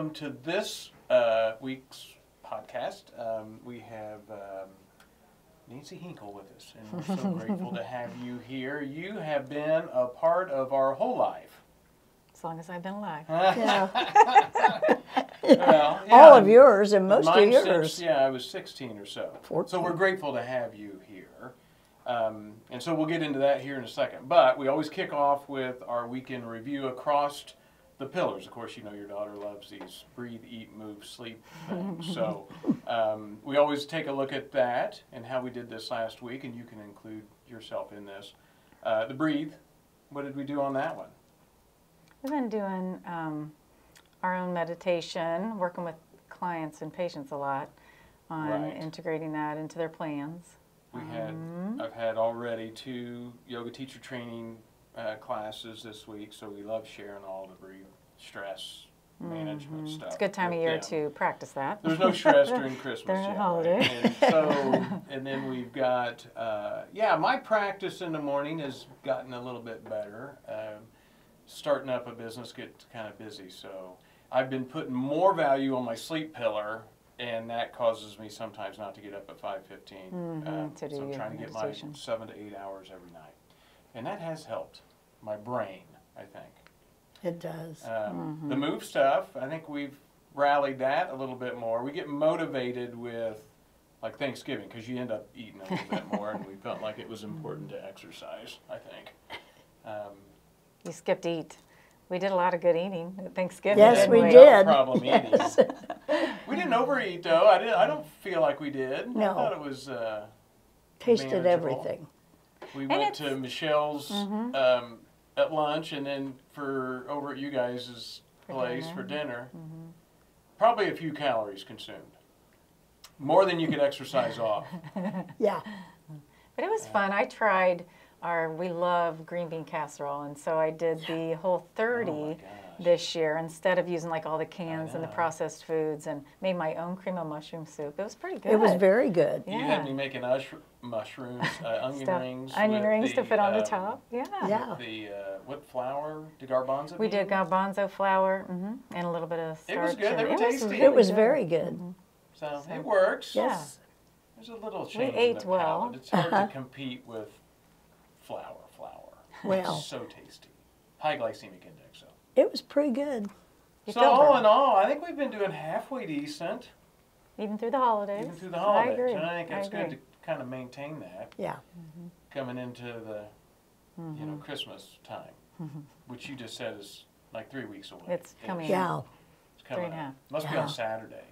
welcome to this uh, week's podcast. Um, we have um, Nancy Hinkle with us, and we're so grateful to have you here. You have been a part of our whole life. As long as I've been alive. Yeah. Well, All of yours and most of yours. Since, yeah, I was 16 or so. So we're grateful to have you here. Um, and so we'll get into that here in a second. But we always kick off with our weekend review across the pillars. Of course, you know your daughter loves these breathe, eat, move, sleep things. so um, we always take a look at that and how we did this last week, and you can include yourself in this. Uh, the breathe, what did we do on that one? We've been doing um, our own meditation, working with clients and patients a lot on Right. integrating that into their plans. We had, Um, I've had already two yoga teacher training uh, classes this week, so we love sharing all the stress management stuff. Mm-hmm. It's a good time of year them. to practice that. There's no stress during Christmas During yet, holiday. right? And so, and then we've got, uh, yeah, my practice in the morning has gotten a little bit better. Um, starting up a business gets kind of busy, so I've been putting more value on my sleep pillar, and that causes me sometimes not to get up at five fifteen. Mhm, to do so I'm trying to get my seven to eight hours every night, and that has helped my brain, I think. It does. Um, The move stuff, I think we've rallied that a little bit more. We get motivated with like Thanksgiving because you end up eating a little bit more, and we felt like it was important to exercise. I think. Um, You skipped eat. We did a lot of good eating at Thanksgiving. Yes, didn't we no problem Yes. eating. We didn't overeat though. I did. I don't feel like we did. No. I No. thought it was. Uh, Tasted manageable. everything. We And went to Michelle's um, at lunch, and then for over at you guys' place dinner. for dinner. Probably a few calories consumed, more than you could exercise off. Yeah. But it was fun. I tried our, we love green bean casserole, and so I did the whole 30 Oh gosh. this year instead of using like all the cans and the processed foods and made my own cream of mushroom soup. It was pretty good. It was very good. You had me making ush- mushrooms, uh, onion Stuff- rings, Onion with rings to the, fit on the um, top. Yeah. Yeah. The uh, what flour? The garbanzo. We did garbanzo flour hmm and a little bit of It was good. They were it was tasty. really It was good. very good. So, So- it works. Yes. There's a little change in ate the well. palate. It's hard Uh-huh. to compete with flour. Flour. Well. It's so tasty. High glycemic index. So. It was pretty good. You so all in all, I think we've been doing halfway decent, Even through the holidays. even through the holidays. I agree. And I think it's good agree. to kind of maintain that Yeah. coming into the, you Mm-hmm. know, Christmas time, which you just said is like three weeks away. It's coming Ish. Yeah. It's coming Three and a Must be Yeah. on Saturday.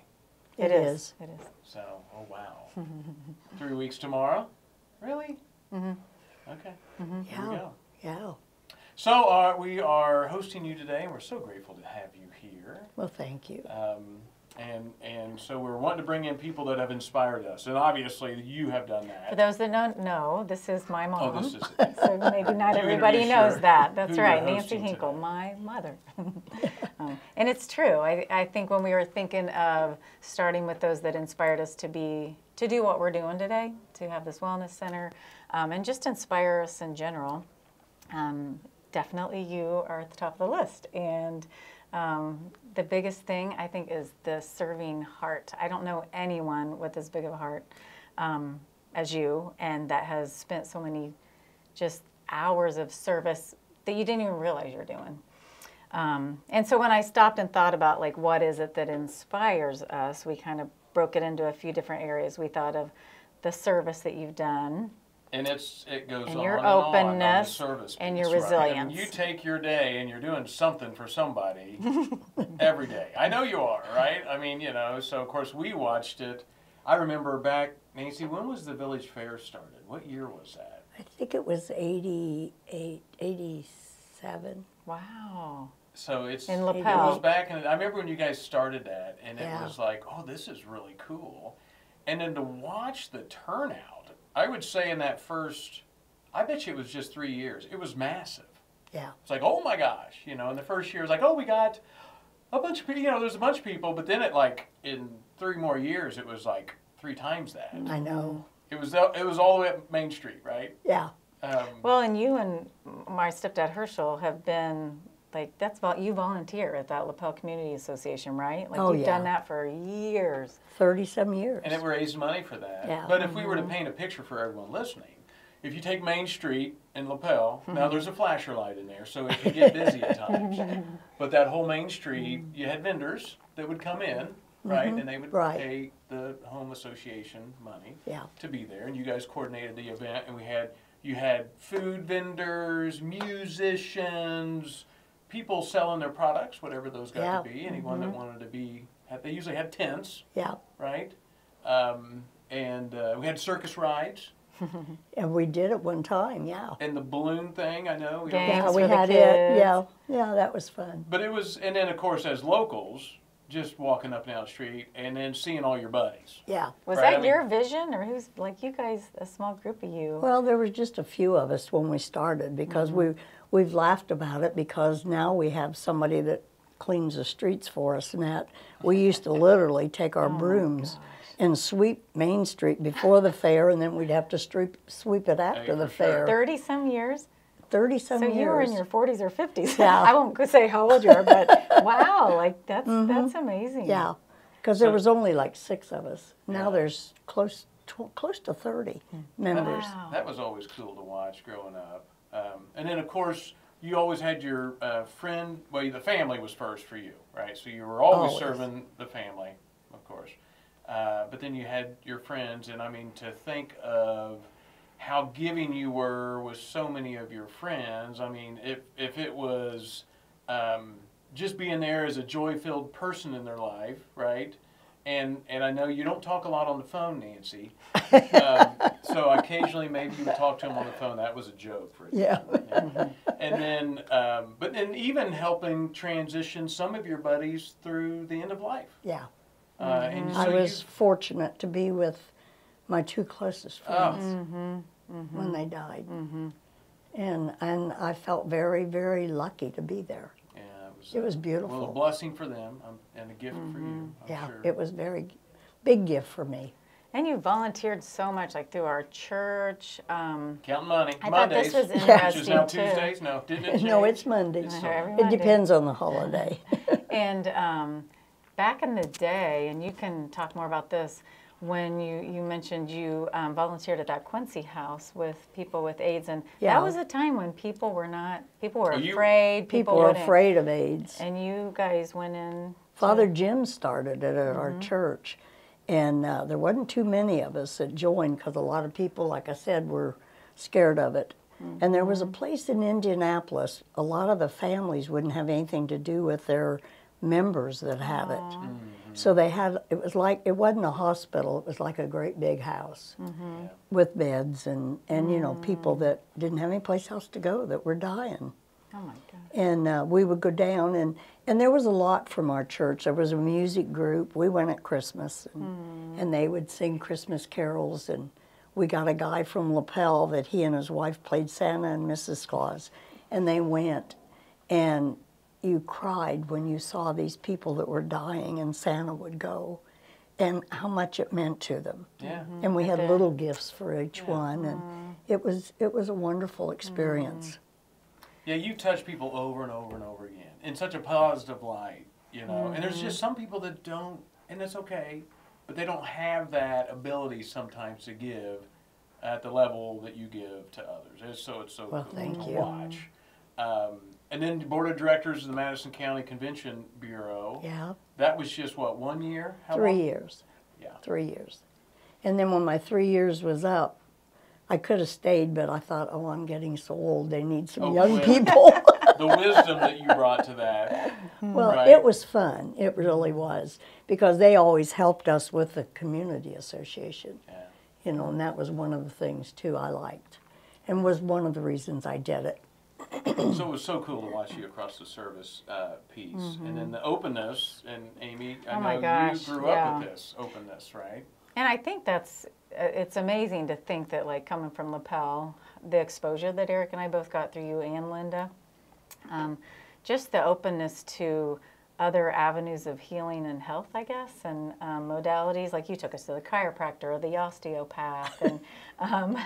It is. is. It is. So, oh wow. Three weeks tomorrow? Really? Mm-hmm. Okay. Here we Yeah. go. Yeah. So uh, we are hosting you today, and we're so grateful to have you here. Well, thank you. Um, and and so we're wanting to bring in people that have inspired us, and obviously you have done that. For those that don't know, this is my mom. Oh, this is so maybe not everybody knows your- that. That's right, Nancy Hinkle, today. my mother. um, and it's true. I, I think when we were thinking of starting with those that inspired us to be to do what we're doing today, to have this wellness center, um, and just inspire us in general, um, definitely you are at the top of the list. And um, the biggest thing I think is the serving heart. I don't know anyone with as big of a heart um, as you, and that has spent so many just hours of service that you didn't even realize you're doing. Um, and so when I stopped and thought about like what is it that inspires us, we kind of broke it into a few different areas. We thought of the service that you've done, And it's it goes And on your and on on the openness service and piece, your right? I resilience. you take your day and you're doing something for somebody every day. I know you are, right? I mean, you know. So of course we watched it. I remember back, Nancy. When was the village fair started? What year was that? I think it was 88, 87. wow. So it's In it was back in. I remember when you guys started that, and it Yeah. was like, oh, this is really cool. And then to watch the turnout, I would say in that first, I bet you it was just three years. It was massive. Yeah. It's like, oh my gosh, you know. In the first year, it was like, oh, we got a bunch of people. You know, there's a bunch of people. But then it like in three more years, it was like three times that. I know. It was it was all the way up Main Street, right? Yeah. Um, Well, and you and my stepdad Herschel have been like that's vol- you volunteer at that lapel community association right like Oh, you've done that for years 30 some years. And it raised money for that. Yeah. But if we were to mm-hmm. paint a picture for everyone listening, if you take Main Street in Lapel, mm-hmm. now there's a flasher light in there, so it can get busy at times. But that whole Main Street, you had vendors that would come in, mm-hmm. right, and they would Right. pay the home association money Yeah. to be there, and you guys coordinated the event, and we had you had food vendors, musicians, people selling their products, whatever those got Yeah. to be. Anyone that wanted to be, they usually had tents Yeah. right? Um, and uh, we had circus rides And we did it one time, yeah. and the balloon thing. I know. we Games Yeah, we for the had it. Yeah. Yeah, that was fun. But it was, and then of course as locals, just walking up and down the street and then seeing all your buddies. Yeah. was Right, that I mean- your vision or who's like you guys a small group of you Well, there was just a few of us when we started because we we've laughed about it because now we have somebody that cleans the streets for us and that we used to literally take our oh, brooms and sweep Main Street before the fair and then we'd have to sweep sweep it after the for sure. fair. 30 some years 30 some so years. you were in your 40s or 50s Yeah. i won't say how old you are but wow like that's mm-hmm. that's amazing Yeah, because there was only like six of us. Now Yeah. there's close to, close to 30 hmm. members. Wow. That was always cool to watch growing up. Um, and then of course you always had your uh, friend. Well, the family was first for you, right? So you were always, Always. serving the family, of course. Uh, but then you had your friends, and I mean to think of how giving you were with so many of your friends. I mean, if if it was um, just being there as a joy-filled person in their life, right? And and I know you don't talk a lot on the phone, Nancy. um, so occasionally maybe you would talk to him on the phone. That was a joke for you. Yeah. And then, um, but then even helping transition some of your buddies through the end of life. Yeah, Uh, and so I you- was fortunate to be with my two closest Oh. friends when they died, and and I felt very very lucky to be there. Yeah, it was, It was beautiful. Well, a blessing for them um, and a gift for you. I'm yeah, sure. it was very big gift for me. and you volunteered so much like through our church um, Counting money. I thought this was which interesting, now too. Tuesdays. No, didn't it? No, it's Mondays. It's so- every It depends on the holiday. And um, back in the day, and you can talk more about this, when you, you mentioned you um, volunteered at that Quincy house with people with AIDS, and Yeah. that was a time when people were not, people were you- afraid. People were afraid of AIDS. And you guys went in. Father Jim started it at our church, and uh, there wasn't too many of us that joined because a lot of people, like I said, were scared of it. And there was a place in Indianapolis. A lot of the families wouldn't have anything to do with their members that had it. So they had. It was like it wasn't a hospital. It was like a great big house mm-hmm. with beds and and you know people mm. that didn't have any place else to go that were dying Oh my God. and uh, we would go down and and there was a lot from our church there was a music group we went at christmas and, mm. and they would sing christmas carols and we got a guy from lapel that he and his wife played santa and mrs claus and they went and you cried when you saw these people that were dying and santa would go and how much it meant to them Yeah. Mm-hmm. and we had bet. little gifts for each one and mm-hmm. it was it was a wonderful mm-hmm. experience Yeah, you touch people over and over and over again in such a positive light, you know. And there's just some people that don't, and it's okay, but they don't have that ability sometimes to give at the level that you give to others. And so it's so Well, cool thank to you. watch. Um, and then the board of directors of the Madison County Convention Bureau. yeah That was just what one year? How three long? years Yeah. three years. And then when my three years was up, I could have stayed, but I thought, oh, I'm getting so old. They need some Oh, young well. people. The wisdom that you brought to that. Hmm. well, Right. it was fun. It really was because they always helped us with the community association. Yeah. You know, and that was one of the things too I liked, and was one of the reasons I did it. So it was so cool to watch you across the service uh, piece, and then the openness. And Amy, I Oh know gosh, you grew yeah. up with this openness, right? And I think that's uh, it's amazing to think that like coming from Lapel, the exposure that Eric and I both got through you and Linda, um, just the openness to other avenues of healing and health, I guess, and um, modalities. Like you took us to the chiropractor or the osteopath, and um,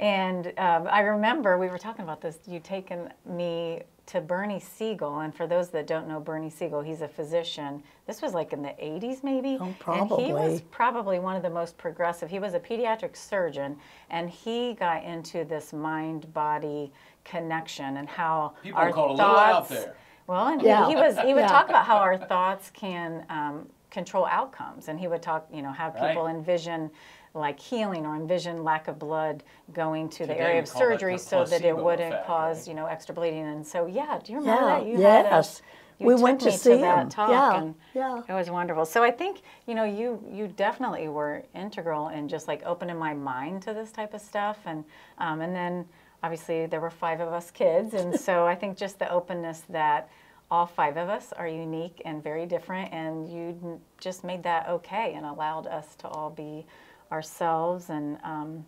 and um, I remember we were talking about this. You taken me to Bernie Siegel. And for those that don't know Bernie Siegel, he's a physician. This was like in the 80s, maybe. Oh, And he was probably. probably one of the most progressive. He was a pediatric surgeon, and he got into this mind-body connection and how People our called a little out thoughts. There. Well, and Yeah. he, he was he would Yeah. talk about how our thoughts can um, control outcomes, and he would talk, you know, have people Right. envision like healing or envision lack of blood going to the area of surgery so that it wouldn't effect, cause right? you know extra bleeding. And so yeah, do you remember Yeah, that you had a- yes. you We took went to me see that him. talk, Yeah, and yeah. it was wonderful. So I think you know you you definitely were integral in just like opening my mind to this type of stuff, and um, and then obviously there were five of us kids, and so I think just the openness that all five of us are unique and very different, and you just made that okay and allowed us to all be ourselves. And um,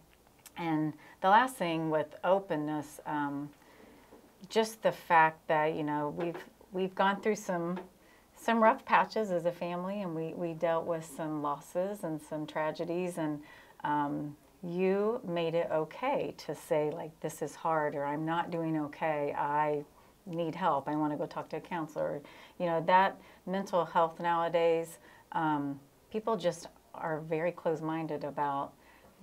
and the last thing with openness. Um, just the fact that you know we've we've gone through some some rough patches as a family, and we we dealt with some losses and some tragedies, and um, you made it okay to say like this is hard or I'm not doing okay. I need help. I want to go talk to a counselor. You know that mental health nowadays, um, people just are very close-minded about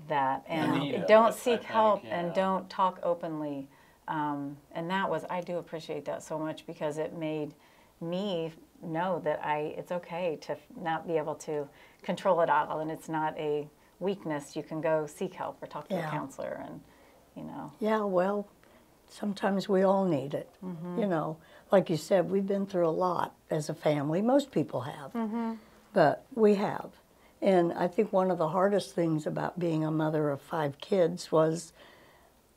that and of don't seek think, help yeah. and don't talk openly. Um, and that was I do appreciate that so much because it made me know that I it's okay to not be able to control it all and it's not a weakness. You can go seek help or talk to Yeah. a counselor and you know. Yeah, well, sometimes we all need it. Mm-hmm. You know, like you said, we've been through a lot as a family. Most people have, Mm-hmm. but we have. And I think one of the hardest things about being a mother of five kids was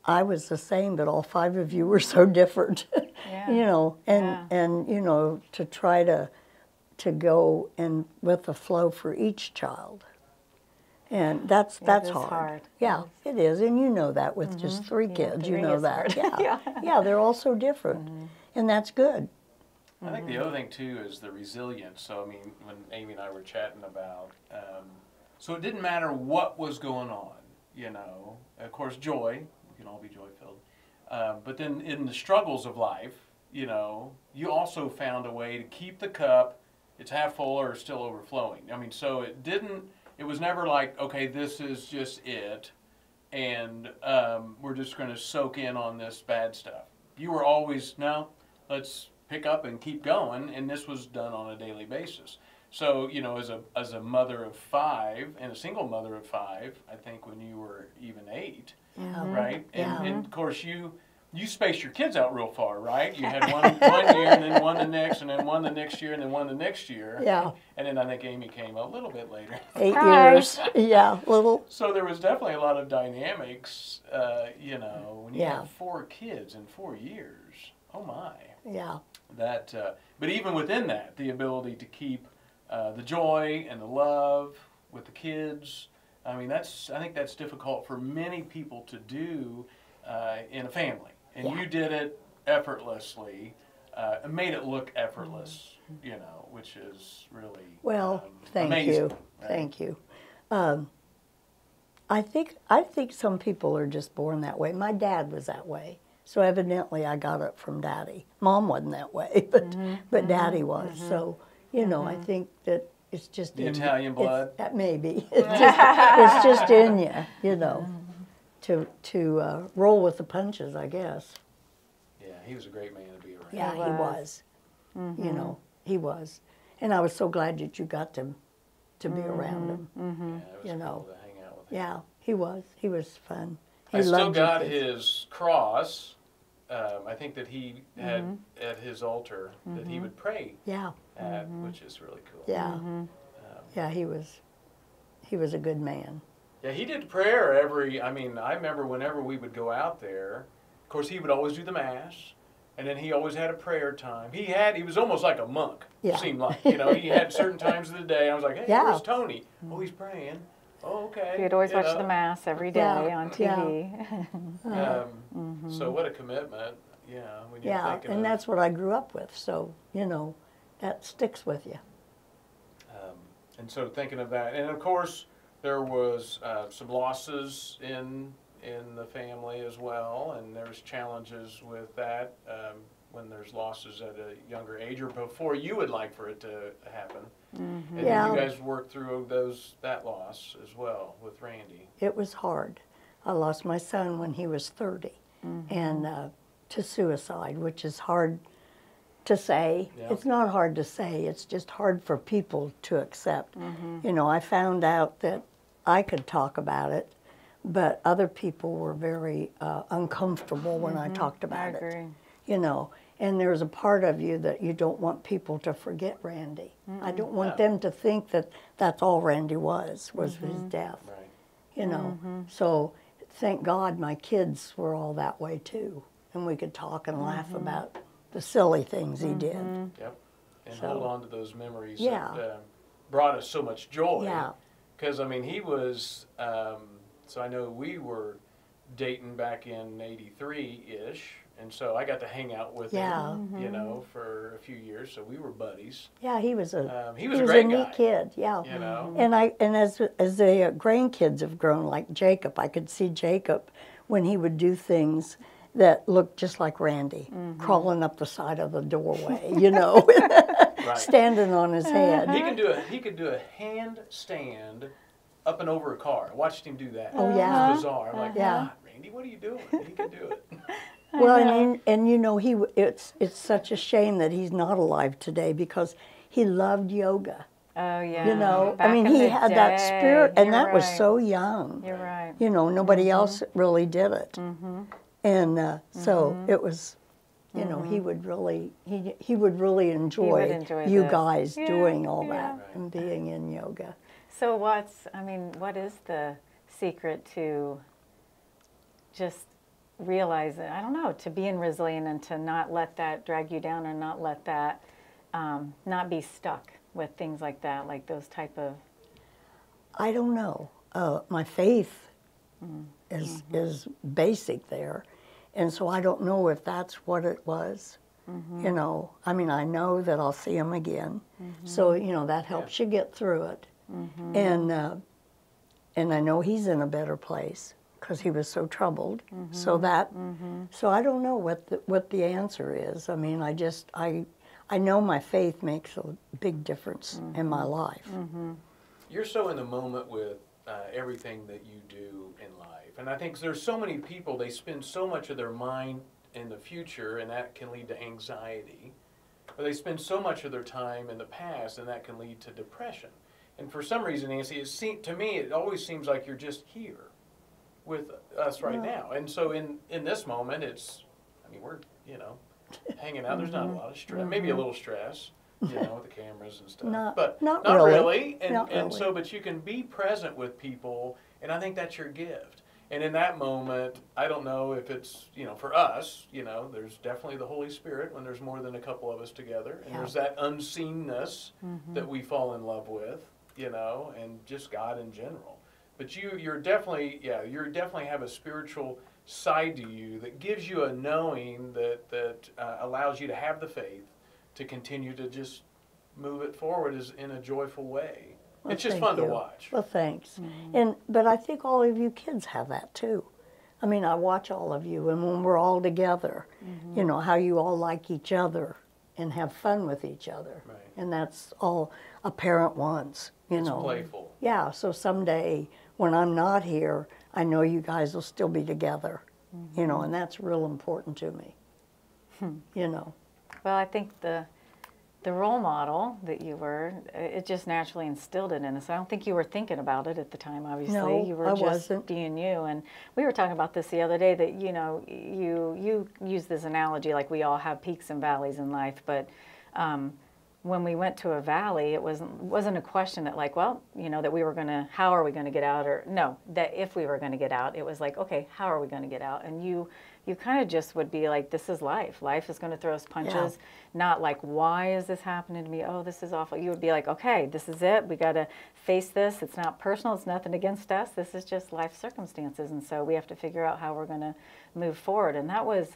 I was the same, but all five of you were so different. Yeah. you know, and Yeah. and you know to try to to go and with the flow for each child. And that's that's hard. hard. Yeah, it is, and you know that with just three Yeah, kids, you know that. hard. Yeah, Yeah. yeah, they're all so different, and that's good. I think the other thing too is the resilience. So I mean, when Amy and I were chatting about, um, so it didn't matter what was going on. You know, of course, joy. We can all be joy filled. Uh, but then in the struggles of life, you know, you also found a way to keep the cup. It's half full or still overflowing. I mean, so it didn't. It was never like, okay, this is just it, and um, we're just going to soak in on this bad stuff. You were always no. Let's pick up and keep going, and this was done on a daily basis. So you know, as a as a mother of five and a single mother of five, I think when you were even eight, Yeah. right? And, Yeah. and of course you you spaced your kids out real far, right? You had one one year and then one the next, and then one the next year, and then one the next year. Yeah. And then I think Amy came a little bit later. Eight Surprise. years, yeah, little. So there was definitely a lot of dynamics, uh, you know, when you Yeah. have four kids in four years. Oh my Yeah, that uh, but even within that the ability to keep uh, the joy and the love with the kids i mean that's i think that's difficult for many people to do uh, in a family and Yeah. you did it effortlessly uh, and made it look effortless you know which is really Well, um, thank amazing, you, right? thank you. Um, I think I think some people are just born that way. My dad was that way, so evidently I got it from Daddy. Mom wasn't that way, but Mm-hmm. but Daddy was. So you know, I think that it's just The in, Italian it's- blood? That maybe it's just it's just in you, you know, to to uh, roll with the punches, I guess. yeah he was a great man to be around Yeah, he was. was. You know, he was, and I was so glad that you got to to be around him. yeah, it was You know. cool to hang out with him. Yeah, he was. He was fun. He I still loved your got kids. his cross. Um, I think that he had Mm-hmm. at his altar that he would pray Yeah, at, which is really cool. yeah, Um, yeah. He was. He was a good man. Yeah, he did prayer every. I mean, I remember whenever we would go out there. Of course, he would always do the mass, and then he always had a prayer time. He had. He was almost like a monk. Yeah. Seemed like you know he had certain times of the day. I was like, hey, Yeah. where's Tony? Oh, he's praying. Oh, okay. You'd always you watch know. the mass every day Yeah, on yeah. TV. Um, So what a commitment. Yeah. When you're Yeah, and of- that's what I grew up with. So you know, that sticks with you. Um, and so thinking of that, and of course there was uh, some losses in in the family as well, and there's challenges with that. Um, when there's losses at a younger age or before you would like for it to happen. And then Yeah. you guys worked through those that loss as well with Randy. It was hard. I lost my son when he was 30 and uh, to suicide, which is hard to say. Yeah. It's not hard to say, it's just hard for people to accept. You know, I found out that I could talk about it, but other people were very uh, uncomfortable when I talked I about it. You know, and there's a part of you that you don't want people to forget Randy. I don't want Yeah. them to think that that's all Randy was, was his Mm-hmm. death Right. you know. So thank God my kids were all that way too, and we could talk and laugh Mm-hmm. about the silly things he did. Yep. And So- hold on to those memories Yeah. that uh, brought us so much joy. Yeah. Because, I mean, he was, um, so I know we were dating back in 83 ish. And so I got to hang out with Yeah. him, you know, for a few years. So we were buddies. Yeah, he was a Um, he was a great neat guy. kid. Yeah. You know? And I and as as the uh, grandkids have grown, like Jacob, I could see Jacob when he would do things that looked just like Randy, crawling up the side of the doorway, you know, Right. standing on his head. He can do a he could do a handstand up and over a car. I watched him do that. Oh, It yeah. was bizarre. I'm like, Yeah. Randy, what are you doing? He can do it. Well, and, and you know, he it's it's such a shame that he's not alive today because he loved yoga. Oh yeah. You know, I mean, he the had that spirit, and You're that was so young. You're right. You know, nobody else really did it, mm -hmm. and uh, so it was. You know, he would really he he would really enjoy, enjoy you this. guys Yeah, doing all yeah. that Right. and being in yoga. So what's I mean, what is the secret to just realize it? I don't know, to being resilient and to not let that drag you down or not let that um, not be stuck with things like that, like those type of I don't know. Uh, my faith is is basic there, and so I don't know if that's what it was. Mm-hmm. You know, I mean, I know that I'll see him again, mm-hmm. so you know that helps you get through it, mm-hmm. and uh, and I know he's in a better place because he was so troubled. So that, so I don't know what the, what the answer is. I mean, I just I I know my faith makes a big difference in my life. You're so in the moment with uh, everything that you do in life. And I think there's so many people, they spend so much of their mind in the future, and that can lead to anxiety. Or they spend so much of their time in the past, and that can lead to depression. And for some reason, Nancy, it seem, to me, it always seems like you're just here with us right now. And so in, in this moment, it's, I mean, we're, you know, hanging out. There's not a mm-hmm. lot of stress, mm-hmm. maybe a little stress, you know, with the cameras and stuff. Not- but not not really. really. And, Not and really. so, but you can be present with people, and I think that's your gift. And in that moment, I don't know if it's, you know, for us, you know, there's definitely the Holy Spirit when there's more than a couple of us together. And Yeah. there's that unseenness that we fall in love with, you know, and just God in general. But you, you're definitely, yeah, you're definitely have a spiritual side to you that gives you a knowing that, that uh, allows you to have the faith to continue to just move it forward is in a joyful way. Well, it's just fun to watch. Well, thanks. Mm-hmm. And but I think all of you kids have that too. I mean, I watch all of you, and when we're all together, mm-hmm. you know how you all like each other and have fun with each other, Right. and that's all a parent wants. You know. it's know. playful. Yeah. So someday when I'm not here, I know you guys will still be together. You know, mm-hmm. and that's real important to me. Hmm. You know. Well, I think the the role model that you were, it just naturally instilled it in us. I don't think you were thinking about it at the time. Obviously, No, you were I just wasn't. being you. And we were talking about this the other day. That you know, you you use this analogy like we all have peaks and valleys in life, but. Um, when we went to a valley, it wasn't wasn't a question that like, well, you know, that we were gonna, how are we gonna get out, or no, that if we were gonna get out, it was like, okay, how are we gonna get out? And you, you kind of just would be like, this is life. Life is gonna throw us punches. Not like, why is this happening to me? Oh, this is awful. You would be like, okay, this is it. We gotta face this. It's not personal. It's nothing against us. This is just life circumstances, and so we have to figure out how we're gonna move forward. And that was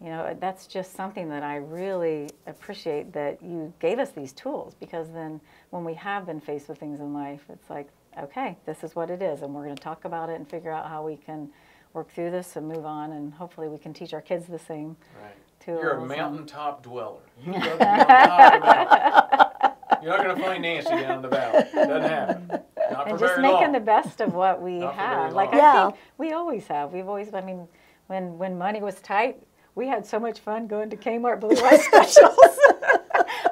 you know that's just something that i really appreciate that you gave us these tools because then when we have been faced with things in life it's like okay this is what it is and we're going to talk about it and figure out how we can work through this and move on and hopefully we can teach our kids the same Right. tools. You're a mountaintop dweller. You love to be on top of the mountain. You're not going to find Nancy down in the valley. Doesn't happen. Not for and just very making long. the best of what we Not for very have. Like long. I think we always have. We've always. I mean, when when money was tight, we had so much fun going to Kmart Blue Light specials.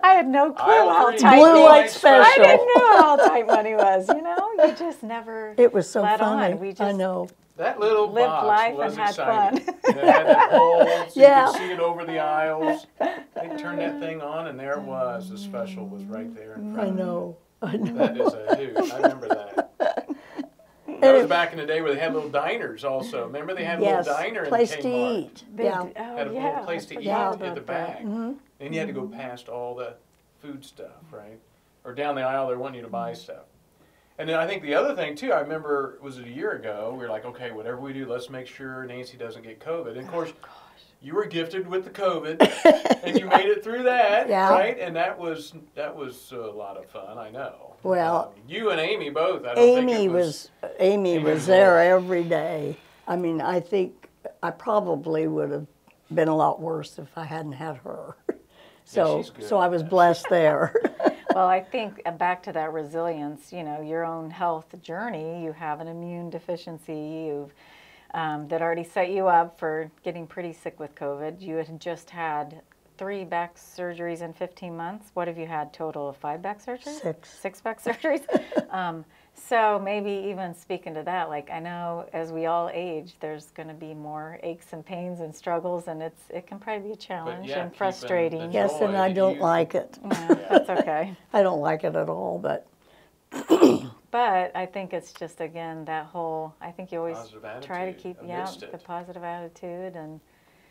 I had no clue Aisle how tight. Blue money- Light I special. didn't know how tight money was. You know, you just never. It was so let funny. On. We just I know. That little lived box life was and had exciting. fun. it had that hole so Yeah. you could see it over the aisles. They turned that thing on, and there it was. The special was right there in I front of me. know. I know. That is a hoot. I remember that. That was back in the day where they had little diners also. Remember they had a Yes, little diner place in to eat. They Yeah. d- oh, Had a yeah, little place to eat forgot in the about that. back. Mm-hmm. And you had to go past all the food stuff, right? Or down the aisle, they're wanting you to buy stuff. And then I think the other thing too, I remember was it a year ago? We were like, okay, whatever we do, let's make sure Nancy doesn't get COVID. And of course, you were gifted with the COVID, and you made it through that, Yeah. right? And that was that was a lot of fun. I know. Well, Um, you and Amy both. I don't Amy it was, Amy was was there every day. I mean, I think I probably would have been a lot worse if I hadn't had her. So, she's good so I was blessed there. Well, I think uh, back to that resilience, you know, your own health journey, you have an immune deficiency you've, um, that already set you up for getting pretty sick with COVID. You had just had three back surgeries in 15 months. What have you had total of five back surgeries? Six. Six back surgeries. um, so maybe even speaking to that, like I know as we all age, there's going to be more aches and pains and struggles, and it's it can probably be a challenge yeah, and frustrating. the yes, and I don't you- like it. Yeah, that's okay. I don't like it at all, but But I think it's just again that whole. I think you always try to keep yeah amidst the positive attitude and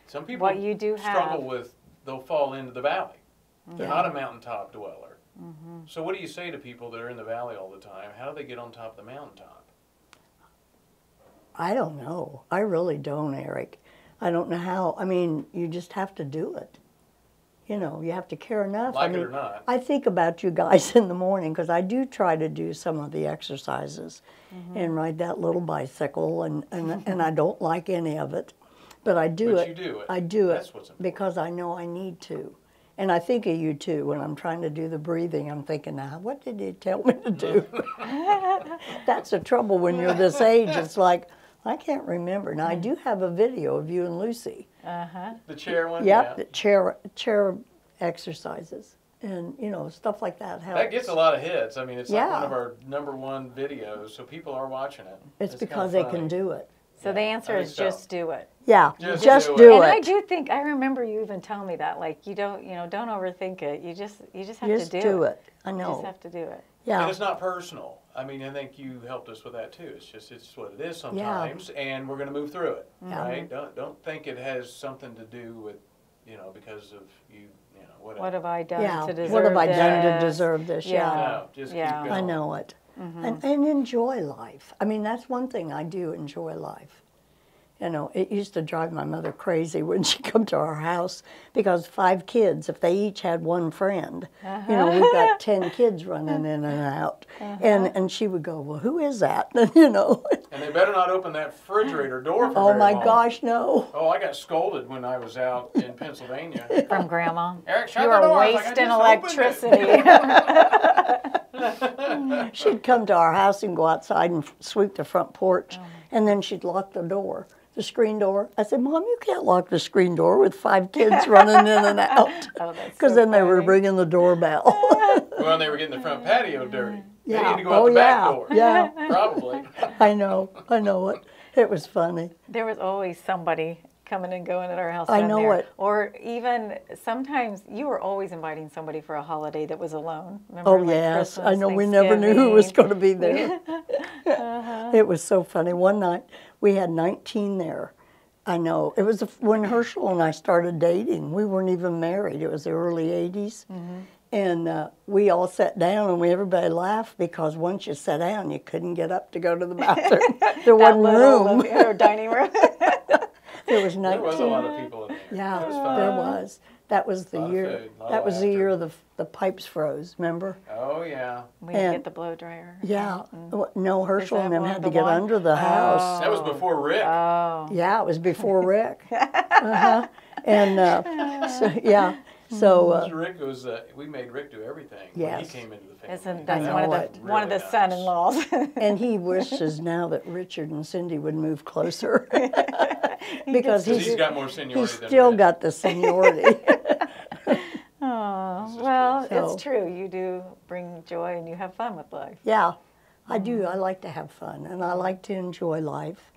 Some people what you do struggle have. with they'll fall into the valley. They're Yeah. not a mountaintop dweller. Mm-hmm. So what do you say to people that are in the valley all the time? How do they get on top of the mountaintop? I don't know. I really don't, Eric. I don't know how. I mean, you just have to do it. You know, you have to care enough. Like I it or not. I think about you guys in the morning because I do try to do some of the exercises Mm-hmm. and ride that little bicycle, and, and, and I don't like any of it. But I do But it. you do it. I do it That's what's because I know I need to. And I think of you too when I'm trying to do the breathing. I'm thinking, now, what did he tell me to do? That's the trouble when you're this age. It's like, I can't remember. Now, I do have a video of you and Lucy. Uh huh. The chair one? Yep, Yeah. the chair, chair exercises. And, you know, stuff like that helps. That gets a lot of hits. I mean, it's like one of our number one videos, so people are watching it. It's kinda because they can do it. So the answer is so. just do it. Yeah, Just just, do do, it. And I do think I remember you even telling me that like you don't you know don't overthink it. You just you just have Just to do, it. Do it. I know. You just have to do it. And Yeah, it's not personal. I mean, I think you helped us with that too. It's just it's what it is sometimes, and we're going to move through it, mm-hmm. Yeah. right? Don't don't think it has something to do with, you know, because of you, you know, whatever. What have I done yeah. to deserve this? What have I done to deserve this? Yeah. Yeah. No, just Yeah. keep I know it. Mm-hmm. And, and enjoy life. I mean, that's one thing I do enjoy life. You know, it used to drive my mother crazy when she come to our house because five kids, if they each had one friend, you know, we've got uh-huh. ten kids running in and out, uh-huh. and and she would go, well, who is that? you know, And they better not open that refrigerator door for oh very my long. gosh, no. Oh, I got scolded when I was out in Pennsylvania. From grandma. Eric, shut You the are door. Like, wasting just opened it. electricity. She'd come to our house and go outside and sweep the front porch, Oh. and then she'd lock the door, the screen door. I said, Mom, you can't lock the screen door with five kids running in and out. Oh, Because so then they were funny. ringing the doorbell. Well, they were getting the front patio dirty. They yeah. need to go out oh, the back yeah. door. Yeah. Probably. I know. I know it. It was funny. There was always somebody coming and going at our house. I know there. it. Or even sometimes you were always inviting somebody for a holiday that was alone. Remember, Oh, like yes. I know we never knew who was going to be there. Uh-huh. It was so funny. One night we had 19 there. I know. It was when Herschel and I started dating. We weren't even married. It was the early 80s. Mm-hmm. And uh, we all sat down and we everybody laughed because once you sat down, you couldn't get up to go to the bathroom. There wasn't room. or dining room. There was 19. There was a lot of people in there. Yeah, was fun. there was. That was the year. food, that of was the year the the pipes froze. Remember? Oh, yeah. we didn't And- get the blow dryer. Yeah. No, Herschel that and them had the to get one? under the house. That was before Rick. Oh. Yeah, it was before Rick. uh-huh. and uh, so, yeah, so uh, Rick was, uh, we made Rick do everything when he came into the family. Isn't I that's know one of it. the one of the son-in-laws? and he wishes now that Richard and Cindy would move closer because Because he's he's got more seniority he's still Rick. got the seniority. Oh, well, true. it's true. You do bring joy and you have fun with life. yeah, I do. I like to have fun and I like to enjoy life,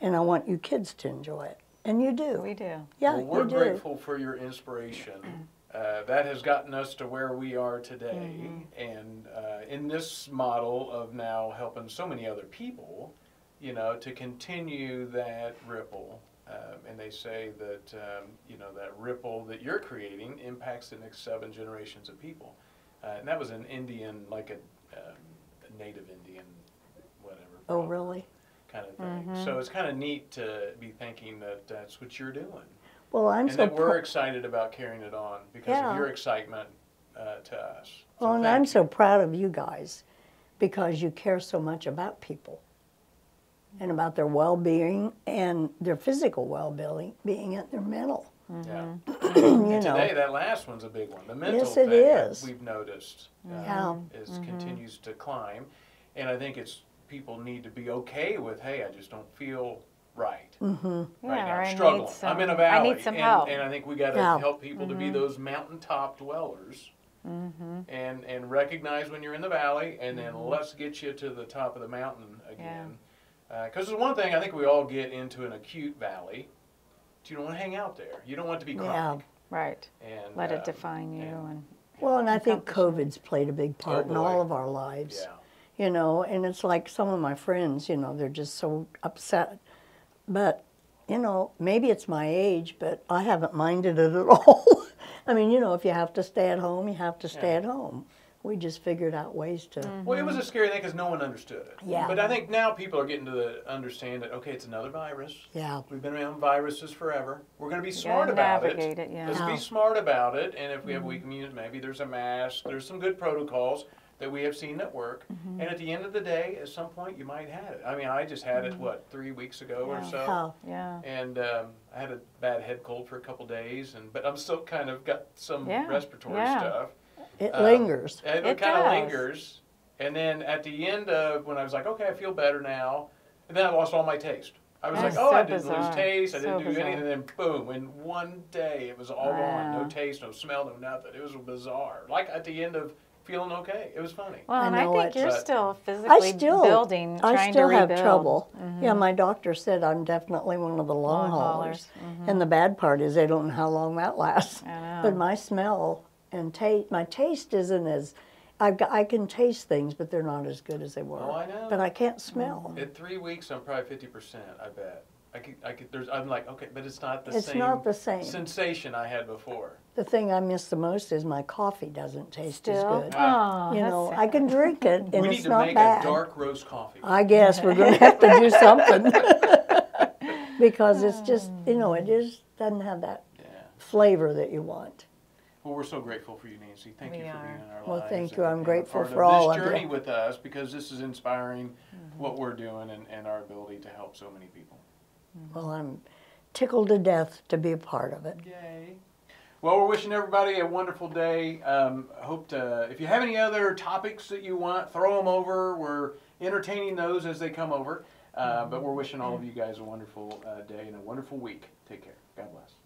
and I want you kids to enjoy it, and you do. We do. yeah, Well, we're you do. grateful for your inspiration. Uh, that has gotten us to where we are today. Mm-hmm. And uh, in this model of now helping so many other people, you know, to continue that ripple. Um, and they say that, um, you know, that ripple that you're creating impacts the next seven generations of people. Uh, and that was an Indian, like a, um, a native Indian, whatever. Oh, proverb really? Kind of thing. So it's kind of neat to be thinking that that's what you're doing Well, I'm and so that we're proud. excited about carrying it on because Yeah. of your excitement uh, to us. So Well, and I'm you. so proud of you guys because you care so much about people and about their well-being and their physical well-being, being and their mental. Yeah. you And know, today, that last one's a big one. The mental Yes, it thing that is. we've noticed uh, Yeah. is continues to climb, and I think it's people need to be okay with. Hey, I just don't feel right Mm-hmm. Right or now. I I'm struggling. some. I'm in a valley, need some and, help. and I think we got to Yeah. help people to be those mountaintop dwellers. And and recognize when you're in the valley, and then let's get you to the top of the mountain again. Because there's one thing I think we all get into an acute valley. but You don't want to hang out there. You don't want to be Yeah. chronic. Right. And Let it um, define you and- and Well, and I think. COVID's played a big part in all of our lives. Yeah. You know, and it's like some of my friends, you know, they're just so upset. But, you know, maybe it's my age, but I haven't minded it at all. I mean, you know, if you have to stay at home, you have to stay Yeah. at home. We just figured out ways to. Mm-hmm. Well, it was a scary thing because no one understood it. Yeah. But I think now people are getting to the understand that okay, it's another virus. Yeah. We've been around viruses forever. We're going to be gotta smart about navigate it, yeah. Let's Yeah. be smart about it. And if we have weak mm-hmm. immunity, maybe there's a mask. There's some good protocols that we have seen that work. And at the end of the day, at some point, you might have it. I mean, I just had it what three weeks ago or so. How? yeah. And um, I had a bad head cold for a couple days, and but I'm still kind of got some Yeah, respiratory yeah. stuff. It Um, lingers. And it, It kind of lingers. And then at the end of when I was like, okay, I feel better now, and then I lost all my taste. I was That's like, oh, so I didn't bizarre. lose taste. I So didn't do anything. And then boom, in one day, it was all gone. No taste, no smell, no nothing. It was bizarre. Like at the end of feeling okay. It was funny. Well, I and I think it. you're But- still I physically still, building, I still to have trouble. Mm-hmm. Yeah, my doctor said I'm definitely one of the long, Long haulers. haulers, And the bad part is they don't know how long that lasts. I know. But my smell and taste, my taste isn't as, I've got, I can taste things, but they're not as good as they were. Oh, I know. But I can't smell. In three weeks, I'm probably fifty percent. I bet. I could. I could. There's. I'm like, okay, but it's not the It's same. not the same. sensation I had before. The thing I miss the most is my coffee doesn't taste as good. oh, you that's know, sad. I can drink it and we need it's to not make bad. a dark roast coffee. I guess we're going to have to do something because it's just, you know, it is doesn't have that yeah. flavor that you want. Well, we're so grateful for you, Nancy. Thank you We for are. being in our Well, lives. thank and- you. I'm and a grateful part for all this of you. journey with us because this is inspiring mm-hmm. what we're doing and, and our ability to help so many people. Well, I'm tickled to death to be a part of it. Yay! Well, we're wishing everybody a wonderful day. Um, hope to. If you have any other topics that you want, throw them over. We're entertaining those as they come over. Uh, but we're wishing all of you guys a wonderful uh, day and a wonderful week. Take care. God bless.